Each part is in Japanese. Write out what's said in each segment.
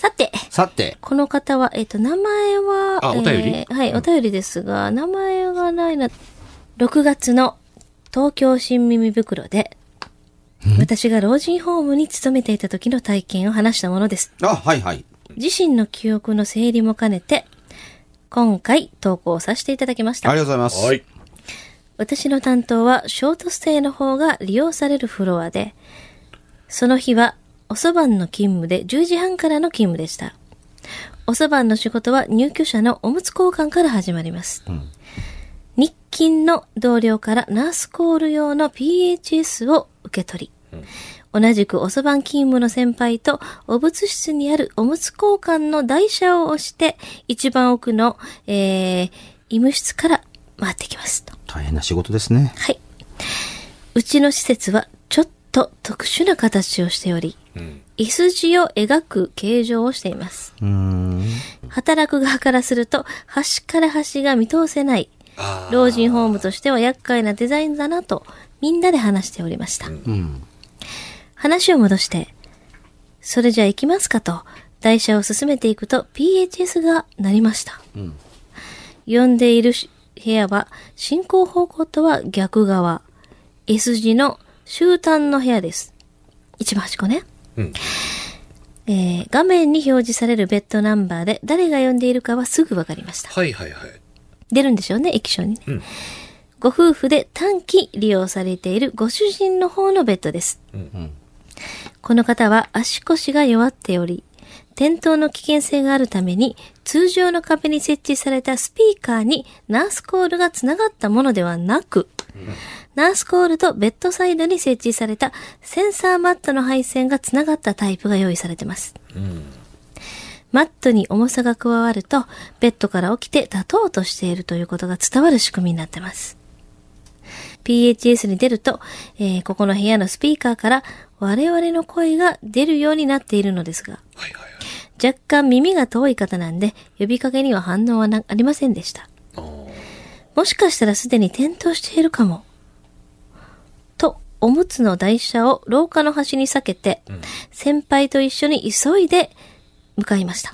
さて、さて、この方は、えっ、と、名前は、あお便り？えーはい、お便りですが、名前がないな。6月の東京新耳袋で、私が老人ホームに勤めていた時の体験を話したものです。あ、はいはい。自身の記憶の整理も兼ねて、今回投稿させていただきました。ありがとうございます。はい。私の担当はショートステイの方が利用されるフロアで、その日はおそばんの勤務で10時半からの勤務でした。おそばんの仕事は入居者のおむつ交換から始まります。日勤の同僚からナースコール用の PHS を受け取り、同じくおそばん勤務の先輩とお物室にあるおむつ交換の台車を押して、一番奥の、えー、医務室から回ってきますと。大変な仕事ですね。はい。うちの施設はちょっと特殊な形をしており、椅子字を描く形状をしています。働く側からすると、端から端が見通せない、老人ホームとしては厄介なデザインだなと、みんなで話しておりました。うん。話を戻して、それじゃあ行きますかと、台車を進めていくと PHS が鳴りました。呼んでいるし部屋は進行方向とは逆側。S 字の終端の部屋です。一番端っこね。うんえー画面に表示されるベッドナンバーで誰が呼んでいるかはすぐわかりました。はいはいはい。出るんでしょうね、液晶にね。うんご夫婦で短期利用されているご主人の方のベッドです。この方は足腰が弱っており、転倒の危険性があるために、通常の壁に設置されたスピーカーにナースコールがつながったものではなく、ナースコールとベッドサイドに設置されたセンサーマットの配線がつながったタイプが用意されています。マットに重さが加わると、ベッドから起きて立とうとしているということが伝わる仕組みになっています。PHS に出ると、えーここの部屋のスピーカーから我々の声が出るようになっているのですが、はいはいはい。若干耳が遠い方なんで、呼びかけには反応はなありませんでした。もしかしたらすでに転倒しているかも。と、おむつの台車を廊下の端に避けて、先輩と一緒に急いで向かいました。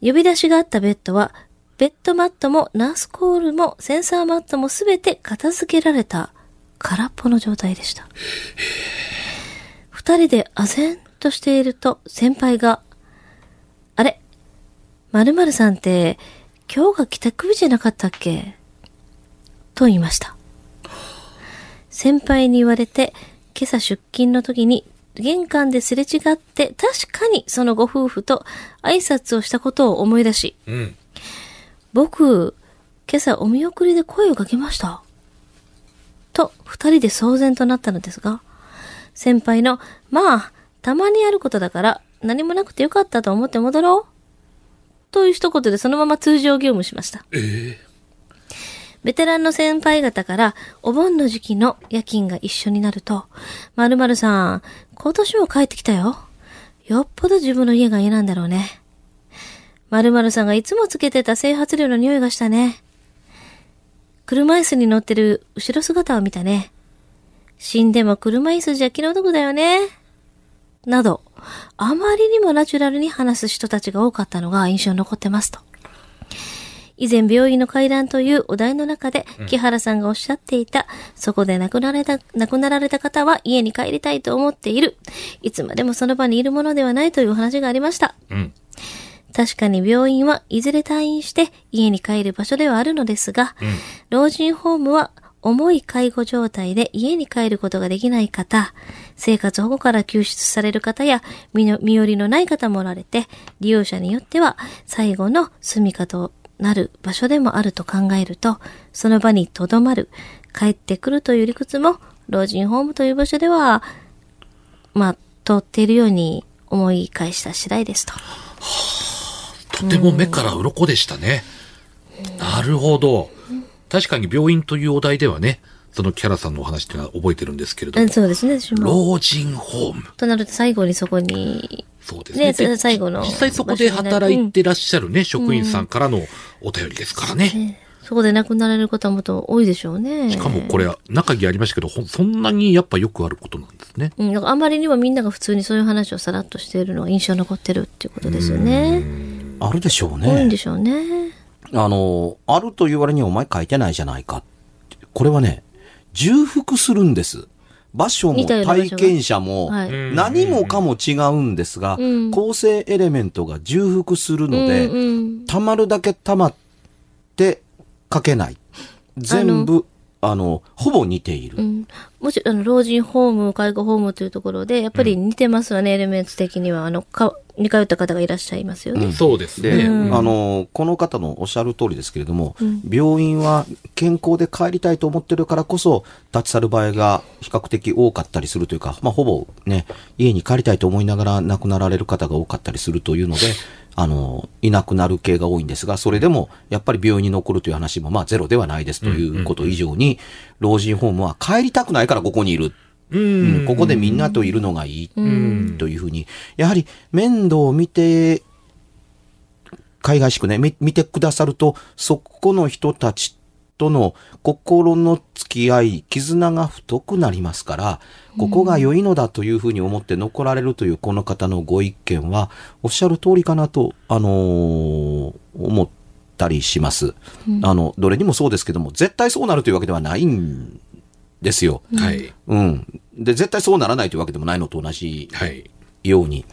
呼び出しがあったベッドは、ベッドマットもナースコールもセンサーマットもすべて片付けられた空っぽの状態でした。二人で唖然としていると先輩が、あれ〇〇さんって今日が帰宅日じゃなかったっけ？と言いました。先輩に言われて今朝出勤の時に玄関ですれ違って確かにそのご夫婦と挨拶をしたことを思い出し、うん。僕、今朝お見送りで声をかけました。と、二人で騒然となったのですが、先輩の、まあ、たまにあることだから、何もなくてよかったと思って戻ろう。という一言でそのまま通常業務しました。ベテランの先輩方から、お盆の時期の夜勤が一緒になると、〇〇さん、今年も帰ってきたよ。よっぽど自分の家が嫌なんだろうね。〇〇さんがいつもつけてた整髪料の匂いがしたね。車椅子に乗ってる後ろ姿を見たね。死んでも車椅子じゃ気の毒だよね。など、あまりにもナチュラルに話す人たちが多かったのが印象に残ってますと。以前病院の階段というお題の中で、木原さんがおっしゃっていた、そこで亡くなられた、亡くなられた方は家に帰りたいと思っている。いつまでもその場にいるものではないという話がありました。うん。確かに病院はいずれ退院して家に帰る場所ではあるのですが、老人ホームは重い介護状態で家に帰ることができない方、生活保護から救出される方や身の身寄りのない方もおられて、利用者によっては最後の住みかとなる場所でもあると考えると、その場に留まる、帰ってくるという理屈も、老人ホームという場所では、まあ、通っているように思い返した次第ですと。とても目から鱗でしたね。なるほど。確かに病院というお題ではね、そのキャラさんのお話っていうのは覚えてるんですけれどもうん、そうですね、私も。老人ホーム。となると最後にそこに、そうですね。ねで最後の実際そこで働いてらっしゃるね、職員さんからのお便りですからね。ねそこで亡くなられる方もっと多いでしょうね。しかもこれ、中にありましたけど、ほんそんなにやっぱよくあることなんですね。うん、あまりにもみんなが普通にそういう話をさらっとしているのが印象に残ってるっていうことですよね。あるでしょう多いんねで。しょうね。あの、あるという割にお前書いてないじゃないかって。これはね、重複するんです。場所も体験者もはい何もかも違うんですが、うん構成エレメントが重複するので、溜まるだけ溜まって書けない。全部、あの、ほぼ似ている。うん、もちろん、あの、老人ホーム、介護ホームというところで、やっぱり似てますよね、エレメンツ的には。あの、か、似通った方がいらっしゃいますよね。そうですで、ね。あの、この方のおっしゃる通りですけれども、病院は健康で帰りたいと思ってるからこそ、立ち去る場合が比較的多かったりするというか、まあ、ほぼね、家に帰りたいと思いながら亡くなられる方が多かったりするというので、あの、いなくなる系が多いんですが、それでも、やっぱり病院に残るという話も、まあ、ゼロではないですということ以上に、老人ホームは帰りたくないからここにいる。ううんん。ここでみんなといるのがいいというふうに、やはり面倒を見て、海外しくね、み見てくださると、そこの人たちとの心の付き合い、絆が太くなりますから、ここが良いのだというふうに思って残られるというこの方のご意見は、おっしゃる通りかなと、あのー思ったりします。あの、どれにもそうですけども、絶対そうなるというわけではないんですよ。はい。うん。で、絶対そうならないというわけでもないのと同じはい。ように。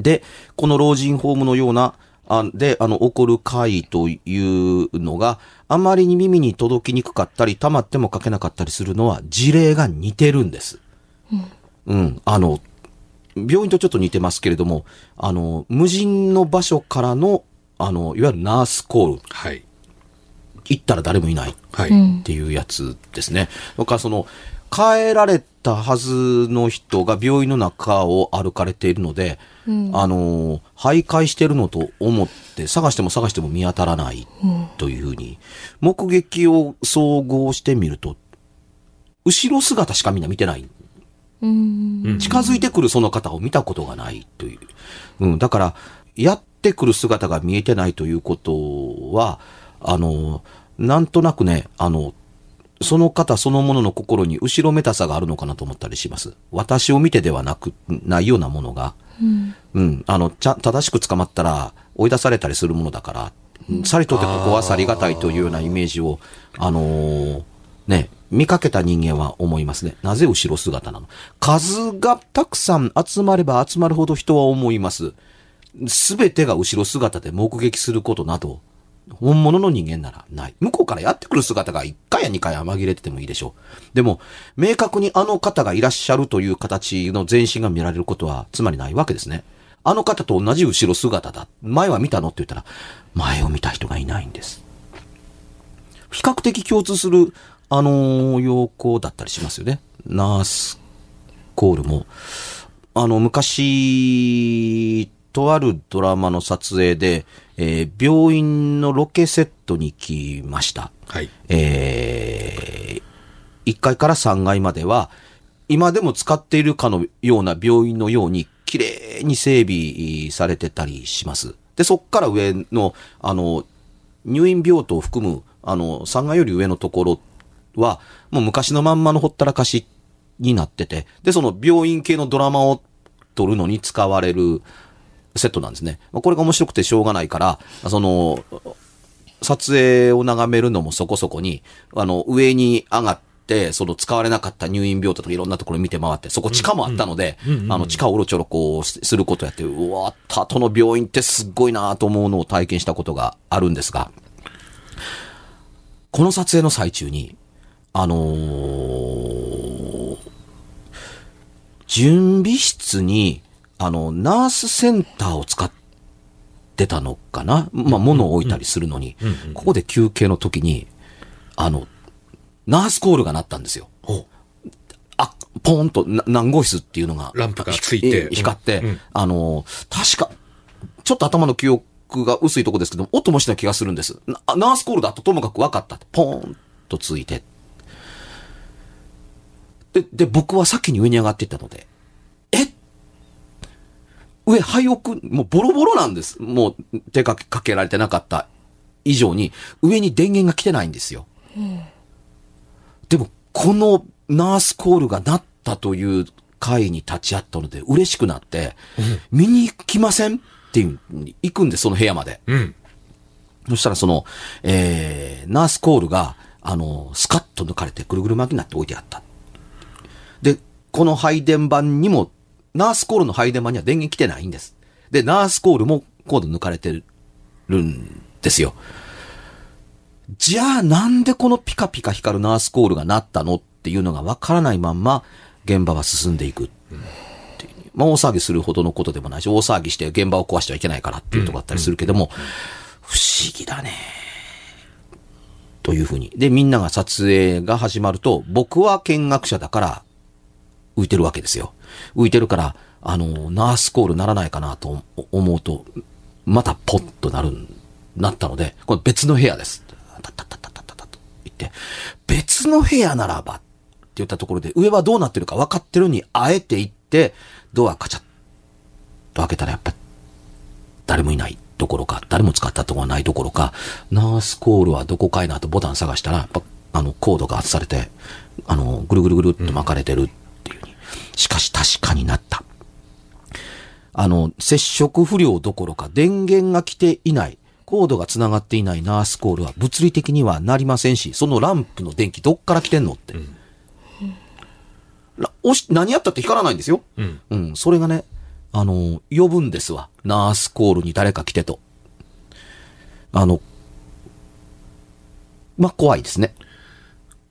で、この老人ホームのような、あで、あの、起こる会というのがあまりに耳に届きにくかったり、溜まっても書けなかったりするのは事例が似てるんです。うん。あの、病院とちょっと似てますけれども、あの、無人の場所からの、あの、いわゆるナースコール。はい。行ったら誰もいない。はい。っていうやつですね。だからその、帰られたはずの人が病院の中を歩かれているので、あのー、徘徊してるのと思って探しても探しても見当たらないというふうに、目撃を総合してみると、後ろ姿しかみんな見てない。うん。近づいてくるその方を見たことがないという。うん、だから、やってくる姿が見えてないということは、あの、なんとなくね、あの、その方そのものの心に後ろめたさがあるのかなと思ったりします。私を見てではなく、ないようなものが。うん。あの、ちゃ、正しく捕まったら追い出されたりするものだから、さりとてここは去りがたいというようなイメージを、あのーね、見かけた人間は思いますね。なぜ後ろ姿なの？数がたくさん集まれば集まるほど人は思います。すべてが後ろ姿で目撃することなど、本物の人間ならない。向こうからやってくる姿が1回や2回は紛れててもいいでしょう。でも、明確にあの方がいらっしゃるという形の全身が見られることは、つまりないわけですね。あの方と同じ後ろ姿だ。前は見たのって言ったら、前を見た人がいないんです。比較的共通する、あのー要項だったりしますよね。ナースコールも。あの、昔、とあるドラマの撮影で、えー病院のロケセットに来ました。はい。えー、1階から3階までは、今でも使っているかのような病院のように、綺麗に整備されてたりします。で、そっから上の、あの、入院病棟を含む、あの、3階より上のところは、もう昔のまんまのほったらかしになってて、で、その病院系のドラマを撮るのに使われるセットなんですね。まあこれが面白くてしょうがないから、その、撮影を眺めるのもそこそこに、あの、上に上がって、その使われなかった入院病棟とかいろんなところ見て回って、そこ地下もあったので、あの、地下をうろちょろこうすすることやって、うわ、たとの病院ってすっごいなと思うのを体験したことがあるんですが、この撮影の最中に、あのー準備室に、あの、ナースセンターを使ってたのかな？まあ、物を置いたりするのに、ここで休憩の時に、あの、ナースコールが鳴ったんですよ。ほあ、ポーンとな何号室っていうのが。ランプがついてえ光って、うんうんあの、確か、ちょっと頭の記憶が薄いとこですけど、音もした気がするんです。なナースコールだとともかく分かった。ポーンとついて。で、で、僕は先に上に上がっていったので、え上、廃屋、もうボロボロなんです。もう手かけかけられてなかった以上に、上に電源が来てないんですよ。でも、このナースコールが鳴ったという会に立ち会ったので嬉しくなって、見に行きませんっていう、行くんです、その部屋まで。う。うん。そしたらその、えー、ナースコールが、あの、スカッと抜かれてぐるぐる巻きになって置いてあった。で、この配電盤にも、ナースコールの配電盤には電源来てないんです。で、ナースコールもコード抜かれてるんですよ。じゃあなんでこのピカピカ光るナースコールが鳴ったのっていうのがわからないまんま現場は進んでいくっていう。まあ大騒ぎするほどのことでもないし、大騒ぎして現場を壊してはいけないからっていうとこだったりするけども、不思議だね。というふうに。で、みんなが撮影が始まると、僕は見学者だから浮いてるわけですよ。浮いてるから、あの、ナースコールならないかなと思うと、またポッとなる、なったので、これ別の部屋です。タッタッタッタッタッタッタッと言って、別の部屋ならばって言ったところで、上はどうなってるか分かってるに、あえて行って、ドアカチャッと開けたらやっぱ、誰もいないどころか、誰も使ったとこがないどころか、ナースコールはどこかいなとボタン探したら、やっぱ、あの、コードが外されて、あの、ぐるぐるぐるっと巻かれてる。しかし確かになった。あの、接触不良どころか電源が来ていない、コードが繋がっていないナースコールは物理的にはなりませんし、そのランプの電気どっから来てんのって。ら押し、何やったって光らないんですよ。うん。うん、それがね、あの、呼ぶんですわ。ナースコールに誰か来てと。あの、まあ、怖いですね。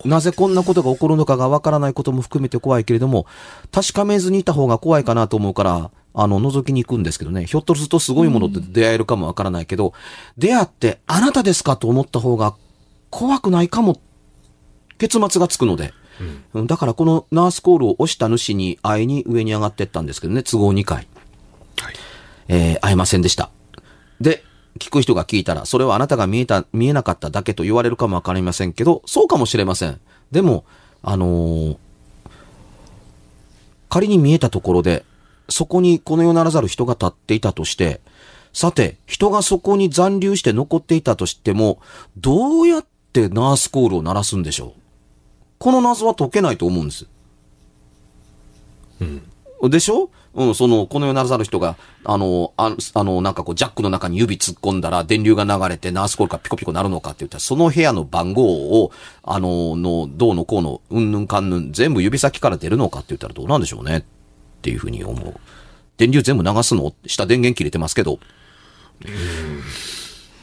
なぜこんなことが起こるのかがわからないことも含めて怖いけれども、確かめずにいた方が怖いかなと思うから、あの、覗きに行くんですけどね、ひょっとするとすごいものって出会えるかもわからないけど、出会ってあなたですかと思った方が怖くないかも、結末がつくので。うんだからこのナースコールを押した主に会いに上に上がってったんですけどね、都合2回。はい。えー会えませんでした。で、聞く人が聞いたら、それはあなたが見えた、見えなかっただけと言われるかもわかりませんけど、そうかもしれません。でも、あのー仮に見えたところで、そこにこの世ならざる人が立っていたとして、さて、人がそこに残留して残っていたとしても、どうやってナースコールを鳴らすんでしょう？この謎は解けないと思うんです。うんでしょ？うん、その、この世ならざる人が、あの、ああの、なんかこう、ジャックの中に指突っ込んだら、電流が流れて、ナースコールがピコピコなるのかって言ったら、その部屋の番号を、あの、の、どうのこうの、うんぬんかんぬん、全部指先から出るのかって言ったらどうなんでしょうね？っていうふうに思う。電流全部流すの？下電源切れてますけど。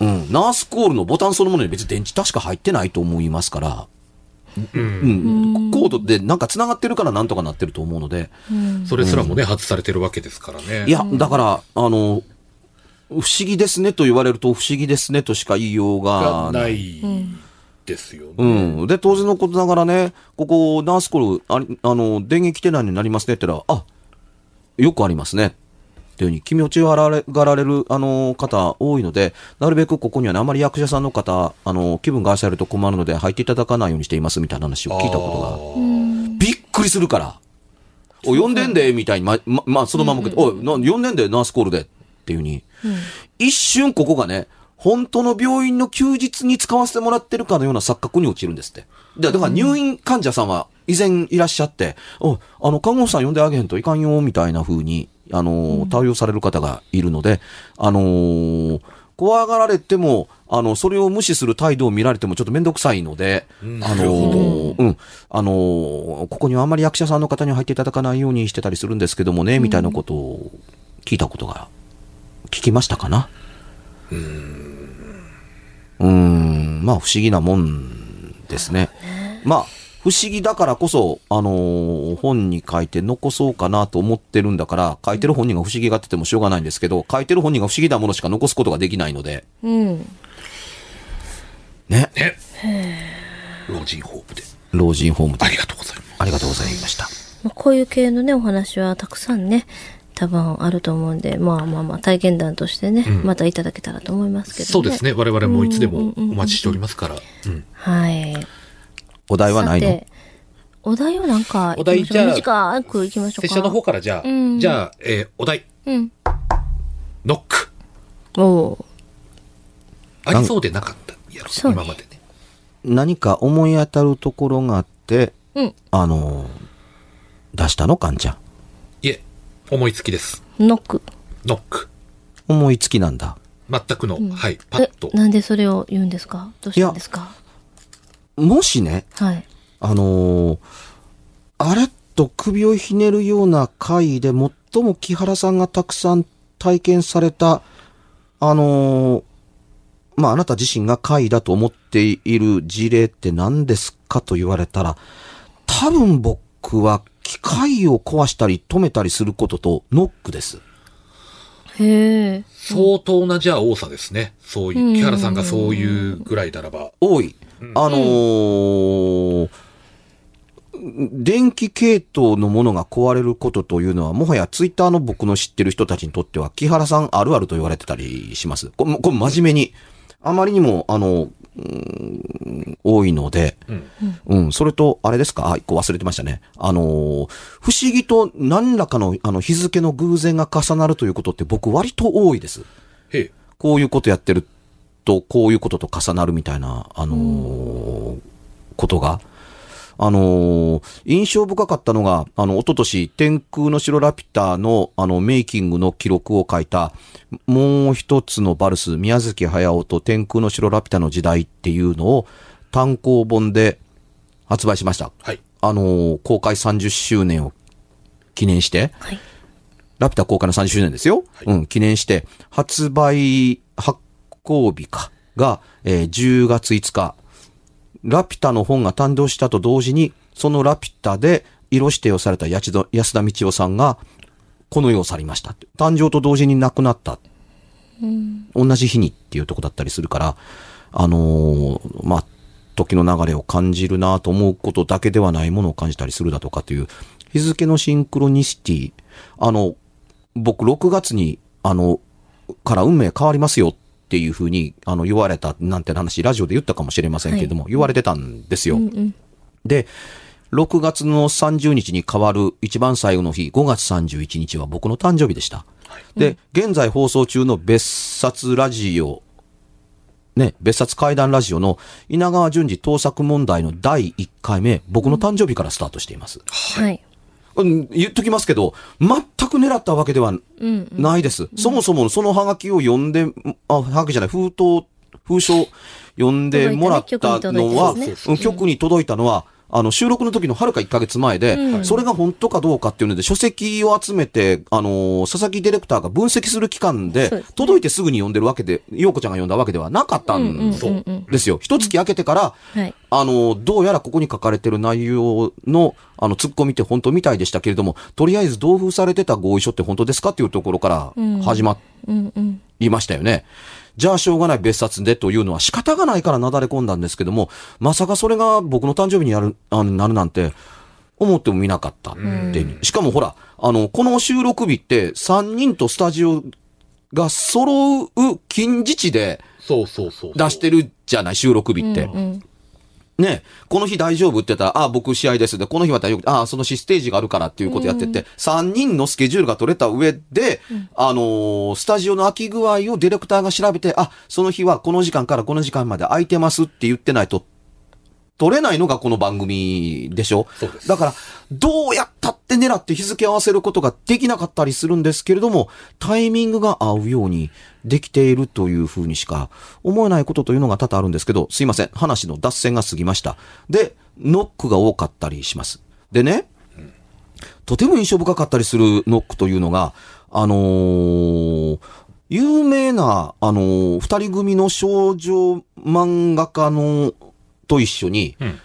うん。ナースコールのボタンそのものに別に電池確か入ってないと思いますから、うん。コードでなんか繋がってるからなんとかなってると思うので、それすらもね、外されてるわけですからね。いや、だから、あの、不思議ですねと言われると不思議ですねとしか言いようががないですよね。うん。で、当然のことながらね、ここ、ナースコール、ありあの、電源来てないのになりますねって言ったら、あ、よくありますね。っていうふうに、気持ちがられがられる、あの、方多いので、なるべくここにはね、あまり役者さんの方、あの、気分が愛されると困るので、入っていただかないようにしていますみたいな話を聞いたことが。びっくりするから。お、呼んでんで、みたいに、ま、ま、まあ、そのまま受けて、おい、な呼んでんで、ナースコールで。ってっていうに、一瞬ここがね、本当の病院の休日に使わせてもらってるかのような錯覚に陥るんですって。で、だから入院患者さんは以前いらっしゃって、お、あの、看護婦さん呼んであげへんといかんよ、みたいな風に、あの、対応される方がいるので、あのー怖がられても、あの、それを無視する態度を見られてもちょっとめんどくさいので、あのーうん、あのーここにはあんまり役者さんの方には入っていただかないようにしてたりするんですけどもね、みたいなことを聞いたことが、聞きましたかな？うーん、まあ不思議なもんですね。まあ、不思議だからこそ、あのー本に書いて残そうかなと思ってるんだから、書いてる本人が不思議がっててもしょうがないんですけど、書いてる本人が不思議なものしか残すことができないので、うん。ね、ね。老人ホームで。老人ホームでありがとうございます。ありがとうございました。まあこういう系のね、お話はたくさんね、多分あると思うんで、まあまあまあ体験談としてね、またいただけたらと思いますけどね。そうですね。我々もいつでもお待ちしておりますから。うん。はい。お題はないの？お題をなんか、お題じゃあ短く行きましょうか。拙者の方からじゃあ、うんじゃあ、えーお題、うん。ノック。おおありそうでなかったやろ、そうね今までね。何か思い当たるところがあって、うん。あのー出したのかんちゃん？いえ、思いつきです。ノック。ノック。思いつきなんだ。全くの、はい、パッとえ、。なんでそれを言うんですか？どうしたんですか？もしね、はい。あのーあれと首をひねるような回で最も木原さんがたくさん体験された、あのーまあ、あなた自身が回だと思っている事例って何ですかと言われたら、多分僕は機械を壊したり止めたりすることとノックです。へえ。相当な、じゃあ、多さですね。そういう、木原さんがそういうぐらいならば。多い。あのー電気系統のものが壊れることというのは、もはやツイッターの僕の知ってる人たちにとっては、木原さんあるあると言われてたりします。これ、これ真面目に。あまりにも、あの、うーん多いので、うん。うん、それと、あれですか？あ、一個忘れてましたね。あのー不思議と何らかの、あの、日付の偶然が重なるということって僕割と多いです。へえ。こういうことやってると、こういうことと重なるみたいな、あのーことが。あのー印象深かったのが、あの、一昨年、天空の城ラピュタの、あの、メイキングの記録を書いた、もう一つのバルス、宮崎駿と天空の城ラピュタの時代っていうのを、単行本で発売しました。はい。あのー公開30周年を記念して、はい。ラピュタ公開の30周年ですよ。うん、記念して、発売発行日か、が、えー10月5日。ラピュタの本が誕生したと同時に、そのラピュタで色指定をされた安田道夫さんが、この世を去りました。誕生と同時に亡くなった。同じ日にっていうとこだったりするから、あのーまあ、時の流れを感じるなと思うことだけではないものを感じたりするだとかという、日付のシンクロニシティ。あの、僕6月に、あの、から運命変わりますよっていうふうに、あの、言われたなんて話、ラジオで言ったかもしれませんけれども、言われてたんですよ。うんうん。で、6月の30日に変わる一番最後の日、5月31日は僕の誕生日でした。で、現在放送中の別冊ラジオ、ね、別冊怪談ラジオの稲川淳二盗作問題の第1回目、僕の誕生日からスタートしています。はい。うん、言っときますけど、全く狙ったわけではないです。そもそもそのハガキを読んで、あ、ハガキじゃない、封筒、封書読んでもらったのは、局に届いたのは、あの、収録の時のはるか1ヶ月前で、それが本当かどうかっていうので、書籍を集めて、あのー佐々木ディレクターが分析する期間で、ですね届いてすぐに読んでるわけで、陽子ちゃんが読んだわけではなかったんですよ。一月空けてから、はい。あの、どうやらここに書かれてる内容の、あの、突っ込みって本当みたいでしたけれども、とりあえず同封されてた合意書って本当ですかっていうところから始まうんうん。りましたよね。じゃあしょうがない別冊でというのは仕方がないからなだれ込んだんですけども、まさかそれが僕の誕生日にやる、あのなるなんて、思ってもみなかったっていうしかもほら、あの、この収録日って3人とスタジオが揃う近似値でそうそうそう。出してるじゃない、収録日って。うん。ね、この日大丈夫って言ったら、ああ、僕試合です。で、この日は大丈夫。ああ、その日ステージがあるからっていうことやってて、3人のスケジュールが取れた上で、あのースタジオの空き具合をディレクターが調べて、あ、その日はこの時間からこの時間まで空いてますって言ってないと、取れないのがこの番組でしょ？そうですだから、どうやったって狙って日付合わせることができなかったりするんですけれども、タイミングが合うようにできているというふうにしか思えないことというのが多々あるんですけど、すいません。話の脱線が過ぎました。で、ノックが多かったりします。でね、とても印象深かったりするノックというのが、あのー有名な、あのー二人組の少女漫画家の、と一緒に、うん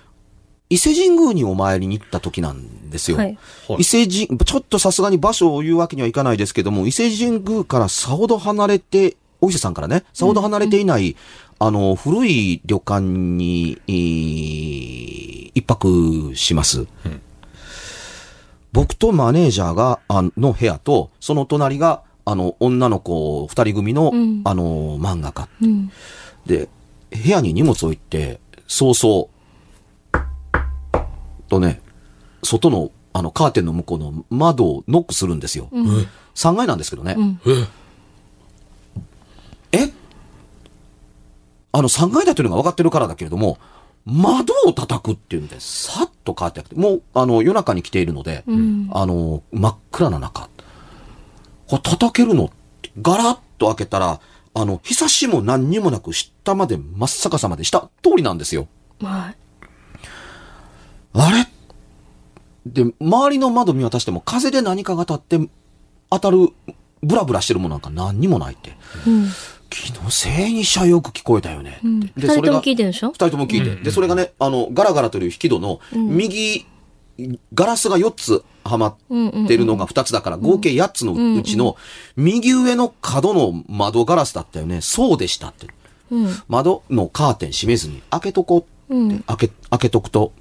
伊勢神宮にお参りに行った時なんですよ。はい。はい伊勢神、ちょっとさすがに場所を言うわけにはいかないですけども、伊勢神宮からさほど離れて、お伊勢さんからね、さほど離れていない、あの、古い旅館に、えー一泊します。僕とマネージャーが、あの部屋と、その隣が、あの、女の子二人組の、うんあの、漫画家。うん。で、部屋に荷物を置いて、早々、とね、外の、あの、カーテンの向こうの窓をノックするんですよ。うん。3階なんですけどね。うん。え？え？あの、3階だというのが分かってるからだけれども、窓を叩くっていうんで、さっと変わってなくて、もう、あの、夜中に来ているので、うん。あの、真っ暗な中、これ叩けるのガラッと開けたら、あの、日差しも何にもなく、下まで真っ逆さまで、下通りなんですよ。はい。あれ？で、周りの窓見渡しても、風で何かが立って、当たる、ブラブラしてるものなんか何にもないって。うん。気のせいにしゃよく聞こえたよねって。うん。で二人とも聞いててるでしょ？二人とも聞いて。うんで、それがね、あの、ガラガラという引き戸の、ん右、ガラスが4つはまうんうん。ってるのが2つだから、合計8つのうちの、右上の角の窓ガラスだったよね。そうでしたって。うん。窓のカーテン閉めずに開けとこうって、うん開け、開けとくと、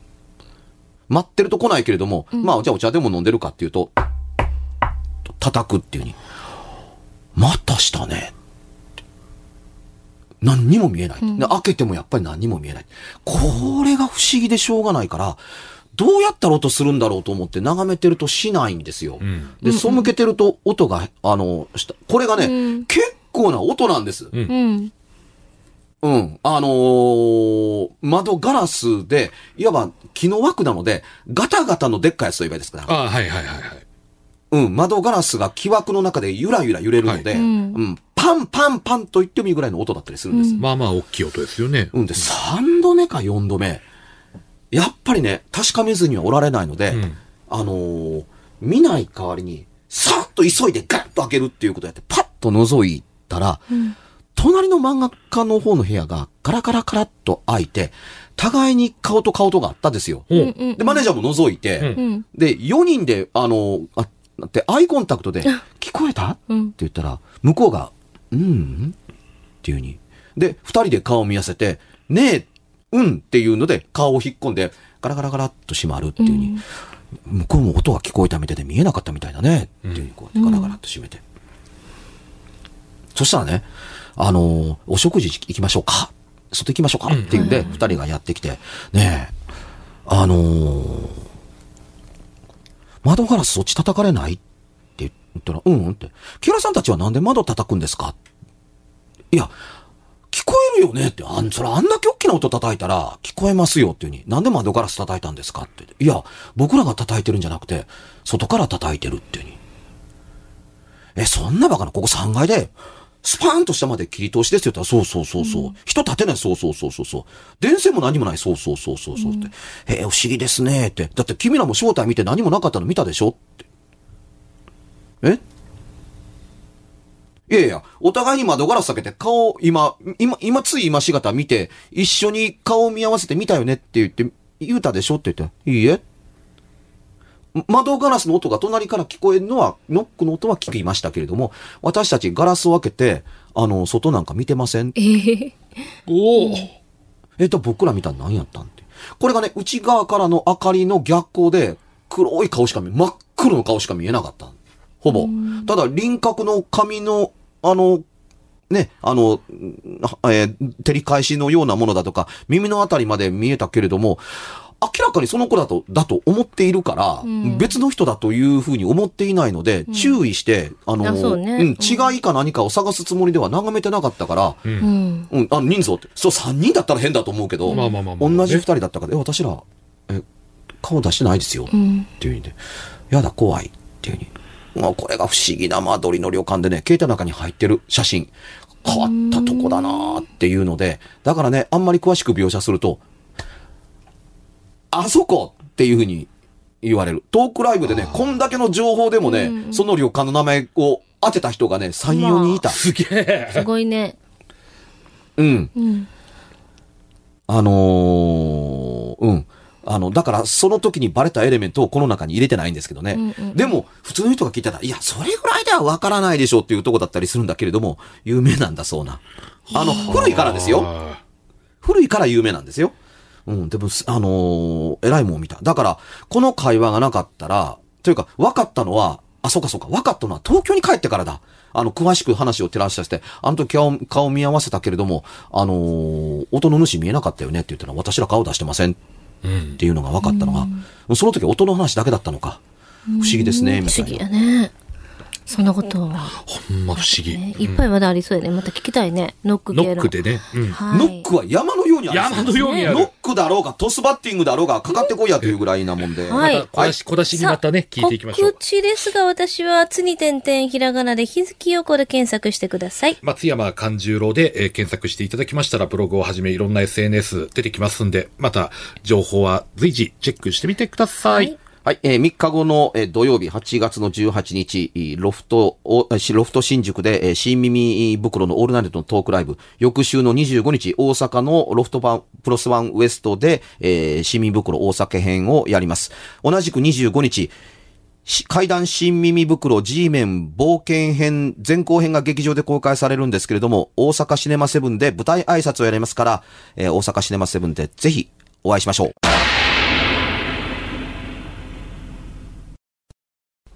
待ってると来ないけれども、まあ、じゃあお茶でも飲んでるかっていうと、叩くっていうに、またしたね。何にも見えない、で開けてもやっぱり何にも見えない。これが不思議でしょうがないから、どうやったら音するんだろうと思って眺めてるとしないんですよ。んで、背けてると音が、あの、したこれがね、うん結構な音なんです。うんうん。うん。あのー窓ガラスで、いわば木の枠なので、ガタガタのでっかいやつと言えばいいですから。あはいはいはいはい。うん。窓ガラスが木枠の中でゆらゆら揺れるので、はいうんうん。パンパンパンと言ってもいいぐらいの音だったりするんです。まあまあ大きい音ですよね。うん。で、3度目か4度目。やっぱりね、確かめずにはおられないので、うんあのー見ない代わりに、さっと急いでガッと開けるっていうことをやって、パッと覗いたら、うん。隣の漫画家の方の部屋がカラカラカラっと開いて、互いに顔と顔とがあったんですよ。ほう。うん。で、マネージャーも覗いて。で、4人で、あの、あ、って、アイコンタクトで、聞こえた？ってうん。言ったら、向こうが、うん？っていうに。で、二人で顔を見合わせて、ねえ、うんっていうので、顔を引っ込んで、ガラガラガラっと閉まるっていうに、向こうも音が聞こえたみたいで見えなかったみたいだね、っていうに、こうやってガラガラっと閉めて。そしたらね、あのお食事行きましょうか。外行きましょうかっていうんで、二人がやってきて、ねえ、あのー窓ガラスそっち叩かれない？って言ったら、うんうんって。木原さんたちはなんで窓叩くんですか？いや、聞こえるよねって。あん、それあんだけ大きな音叩いたら聞こえますよっていうに。なんで窓ガラス叩いたんですかって。いや、僕らが叩いてるんじゃなくて、外から叩いてるっていうに。え、そんなバカな、ここ3階で、スパーンと下まで切り通しですよって言ったら、そうそうそうそう。人立てない、そうそうそうそうそう。電線も何もない、そうそうそうそうそうって。え不思議ですねって。だって君らも正体見て何もなかったの見たでしょって。え？いやいや、お互いに窓ガラス開けて顔、今、今、今つい今しがた見て、一緒に顔を見合わせて見たよねって言って、言うたでしょって言って、いいえ。窓ガラスの音が隣から聞こえるのは、ノックの音は聞きましたけれども、私たちガラスを開けて、あの、外なんか見てません。ええ。おお。えっと、僕ら見たら何やったんって。これがね、内側からの明かりの逆光で、黒い顔しか見、真っ黒の顔しか見えなかった。ほぼ。ただ、輪郭の髪の、あの、ね、あの、えー、照り返しのようなものだとか、耳のあたりまで見えたけれども、明らかにその子だと、だと思っているから、うん、別の人だというふうに思っていないので、うん、注意して、あの、うね、うん、違いか何かを探すつもりでは眺めてなかったから、うん、うん、あの人数って、そう3人だったら変だと思うけど、まあまあまあまあ、同じ2人だったから、え、私ら、え、顔出してないですよ、っていうふうにで、やだ、怖い、っていうふうに。まあ、これが不思議な間取りの旅館でね、携帯の中に入ってる写真、変わったとこだなっていうので、だからね、あんまり詳しく描写すると、あそこっていうふうに言われる。トークライブでね、こんだけの情報でもね、その旅館の名前を当てた人がね、3、4人いた。すげえ。すごいね。うん。うん、あのー、うん。あの、だから、その時にバレたエレメントをこの中に入れてないんですけどね。うんうん、でも、普通の人が聞いたら、いや、それぐらいではわからないでしょうっていうとこだったりするんだけれども、有名なんだそうな。あの、古いからですよ。古いから有名なんですよ。うん、でも、あのー、偉いもん見た。だから、この会話がなかったら、というか、分かったのは、あ、そうかそうか、分かったのは東京に帰ってからだ。あの、詳しく話を照らし出して、あの時顔、顔見合わせたけれども、あのー、音の主見えなかったよねって言ったら、私ら顔出してません。っていうのが分かったのが、うん、その時音の話だけだったのか。不思議ですね、みたいな。不思議やね。そんなことは。ほんま不思議。いっぱいまだありそうやね。また聞きたいね。ノックノックでね。ノックは山のようにある。山のようにある。ノックだろうが、トスバッティングだろうが、かかってこいやというぐらいなもんで。はい。小出し、小出しにまたね、聞いていきましょう。告知ですが、私は、つに点々ひらがなで日月横で検索してください。松山勘十郎で、えー、検索していただきましたら、ブログをはじめいろんな SNS 出てきますんで、また、情報は随時チェックしてみてください。はい、えー、3日後の、えー、土曜日、8月の18日、ロフト、ロフト新宿で、えー、新耳袋のオールナイトのトークライブ、翌週の25日、大阪のロフト版、プロスワンウエストで、えー、新耳袋大阪編をやります。同じく25日、階段新耳袋 G メン冒険編前後編が劇場で公開されるんですけれども、大阪シネマセブンで舞台挨拶をやりますから、えー、大阪シネマセブンでぜひお会いしましょう。